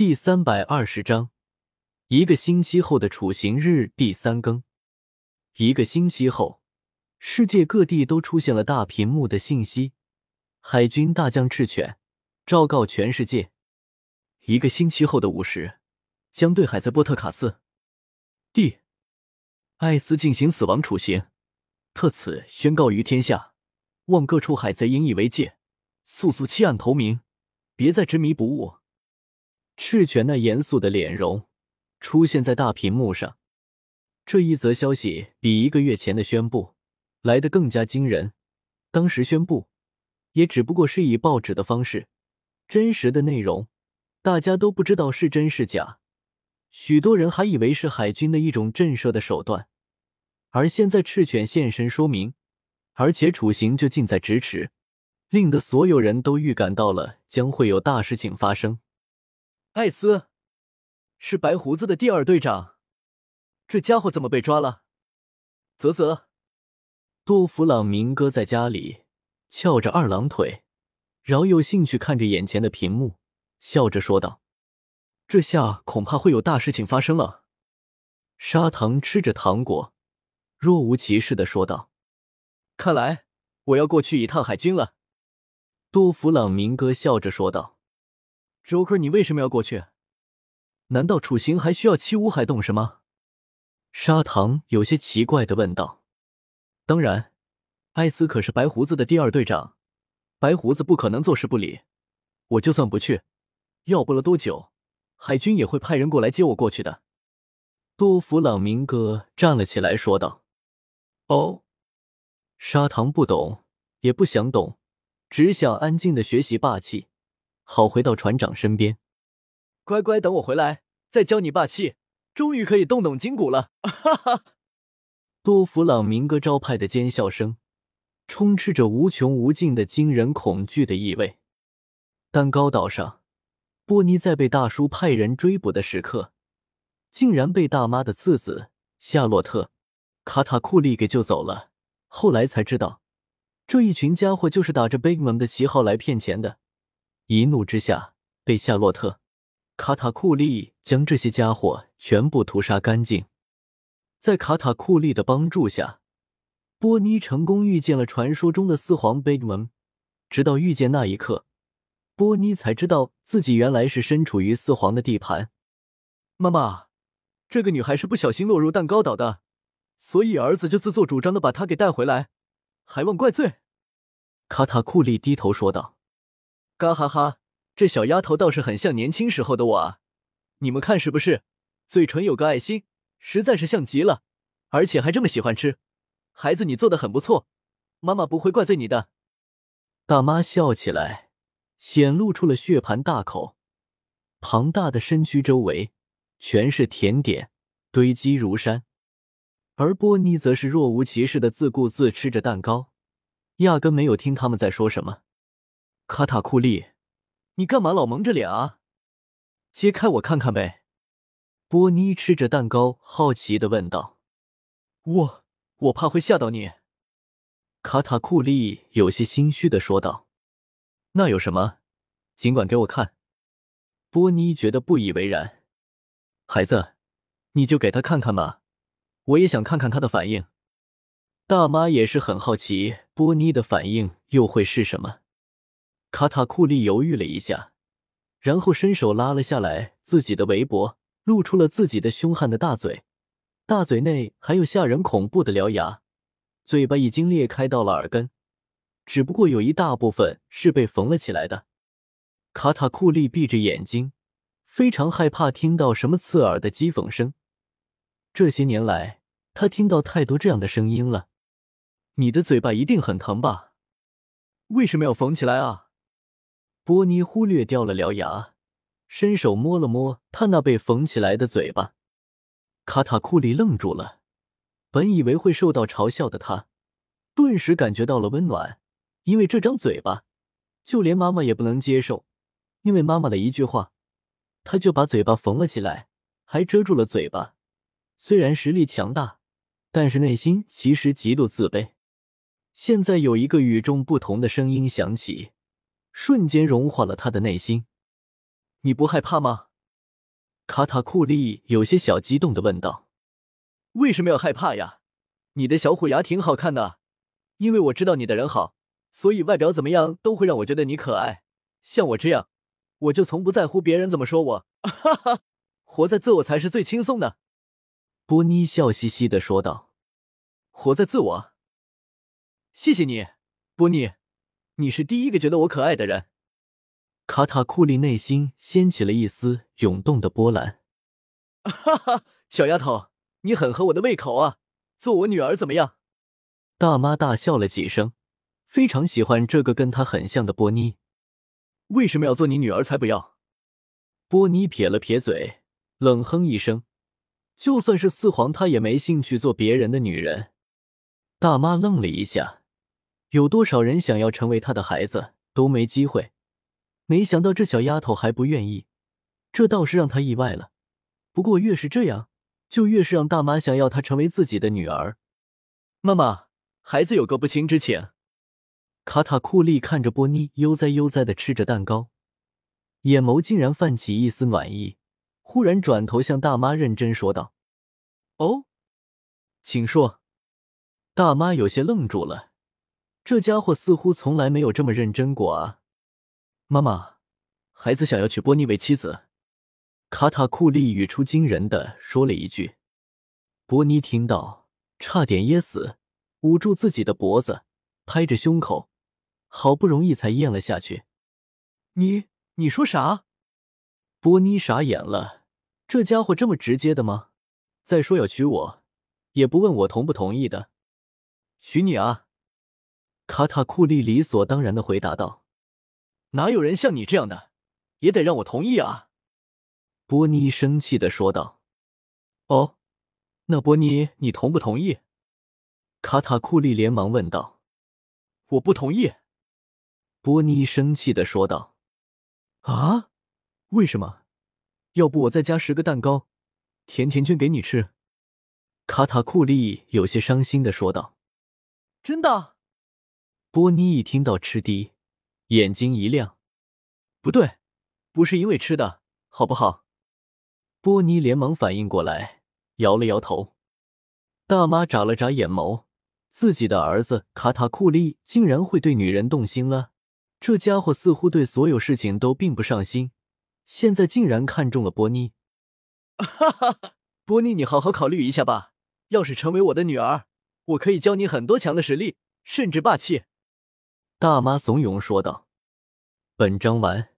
第三百二十章，一个星期后的处刑日第三更。一个星期后，世界各地都出现了大屏幕的信息：海军大将赤犬昭告全世界，一个星期后的午时，将对海在波特卡斯蒂艾斯进行死亡处刑，特此宣告于天下，望各处海贼引以为戒，速速弃暗投明，别再执迷不悟。赤犬那严肃的脸容出现在大屏幕上。这一则消息比一个月前的宣布来得更加惊人。当时宣布也只不过是以报纸的方式，真实的内容大家都不知道是真是假。许多人还以为是海军的一种震慑的手段。而现在赤犬现身说明，而且处刑就近在咫尺，令得所有人都预感到了将会有大事情发生。艾斯是白胡子的第二队长，这家伙怎么被抓了？啧啧，多弗朗明哥在家里翘着二郎腿，饶有兴趣看着眼前的屏幕，笑着说道：“这下恐怕会有大事情发生了。”砂糖吃着糖果，若无其事的说道：“看来我要过去一趟海军了。”多弗朗明哥笑着说道。Joker，你为什么要过去？难道处刑还需要七武海洞是吗？砂糖有些奇怪的问道。当然，艾斯可是白胡子的第二队长，白胡子不可能坐视不理。我就算不去，要不了多久，海军也会派人过来接我过去的。多弗朗明哥站了起来说道。哦，砂糖不懂，也不想懂，只想安静的学习霸气。好，回到船长身边，乖乖等我回来，再教你霸气。终于可以动动筋骨了，哈哈！多弗朗明哥招牌的尖笑声，充斥着无穷无尽的惊人恐惧的意味。但高岛上，波尼在被大叔派人追捕的时刻，竟然被大妈的次子夏洛特卡塔库利给救走了。后来才知道，这一群家伙就是打着 Bigman 的旗号来骗钱的。一怒之下，被夏洛特卡塔库利将这些家伙全部屠杀干净。在卡塔库利的帮助下，波尼成功遇见了传说中的四皇贝蒙。直到遇见那一刻，波尼才知道自己原来是身处于四皇的地盘。妈妈，这个女孩是不小心落入蛋糕岛的，所以儿子就自作主张的把她给带回来，还望怪罪。卡塔库利低头说道。嘎哈哈，这小丫头倒是很像年轻时候的我啊！你们看是不是？嘴唇有个爱心，实在是像极了，而且还这么喜欢吃。孩子，你做的很不错，妈妈不会怪罪你的。大妈笑起来，显露出了血盘大口，庞大的身躯周围全是甜点，堆积如山。而波妮则是若无其事的自顾自吃着蛋糕，压根没有听他们在说什么。卡塔库利，你干嘛老蒙着脸啊？揭开我看看呗。波妮吃着蛋糕，好奇的问道。我我怕会吓到你。卡塔库利有些心虚的说道。那有什么？尽管给我看。波妮觉得不以为然。孩子，你就给他看看吧，我也想看看他的反应。大妈也是很好奇，波妮的反应又会是什么。卡塔库利犹豫了一下，然后伸手拉了下来自己的围脖，露出了自己的凶悍的大嘴，大嘴内还有吓人恐怖的獠牙，嘴巴已经裂开到了耳根，只不过有一大部分是被缝了起来的。卡塔库利闭着眼睛，非常害怕听到什么刺耳的讥讽声。这些年来，他听到太多这样的声音了。你的嘴巴一定很疼吧？为什么要缝起来啊？波尼忽略掉了獠牙，伸手摸了摸他那被缝起来的嘴巴。卡塔库里愣住了，本以为会受到嘲笑的他，顿时感觉到了温暖，因为这张嘴巴，就连妈妈也不能接受。因为妈妈的一句话，他就把嘴巴缝了起来，还遮住了嘴巴。虽然实力强大，但是内心其实极度自卑。现在有一个与众不同的声音响起。瞬间融化了他的内心。你不害怕吗？卡塔库利有些小激动的问道：“为什么要害怕呀？你的小虎牙挺好看的，因为我知道你的人好，所以外表怎么样都会让我觉得你可爱。像我这样，我就从不在乎别人怎么说我，哈哈，活在自我才是最轻松的。”波妮笑嘻嘻的说道：“活在自我，谢谢你，波妮，你是第一个觉得我可爱的人。”卡塔库利内心掀起了一丝涌动的波澜。哈哈，小丫头，你很合我的胃口啊！做我女儿怎么样？大妈大笑了几声，非常喜欢这个跟她很像的波妮。为什么要做你女儿才不要？波妮撇了撇嘴，冷哼一声。就算是四皇，她也没兴趣做别人的女人。大妈愣了一下，有多少人想要成为他的孩子都没机会。没想到这小丫头还不愿意，这倒是让她意外了。不过越是这样，就越是让大妈想要她成为自己的女儿。妈妈，孩子有个不情之请。卡塔库利看着波妮悠哉悠哉的吃着蛋糕，眼眸竟然泛起一丝暖意。忽然转头向大妈认真说道：“哦，请说。”大妈有些愣住了，这家伙似乎从来没有这么认真过啊。妈妈，孩子想要娶波妮为妻子。卡塔库利语出惊人的说了一句。波妮听到，差点噎死，捂住自己的脖子，拍着胸口，好不容易才咽了下去。你你说啥？波妮傻眼了，这家伙这么直接的吗？再说要娶我，也不问我同不同意的。娶你啊！卡塔库利理所当然的回答道。哪有人像你这样的，也得让我同意啊！波妮生气的说道。“哦，那波妮，你同不同意？”卡塔库利连忙问道。“我不同意。”波妮生气的说道。“啊？为什么？要不我再加十个蛋糕，甜甜圈给你吃？”卡塔库利有些伤心的说道。“真的？”波妮一听到吃的。眼睛一亮，不对，不是因为吃的，好不好？波妮连忙反应过来，摇了摇头。大妈眨了眨眼眸，自己的儿子卡塔库利竟然会对女人动心了。这家伙似乎对所有事情都并不上心，现在竟然看中了波妮。哈哈，波妮，你好好考虑一下吧。要是成为我的女儿，我可以教你很多强的实力，甚至霸气。大妈怂恿说道：“本章完。”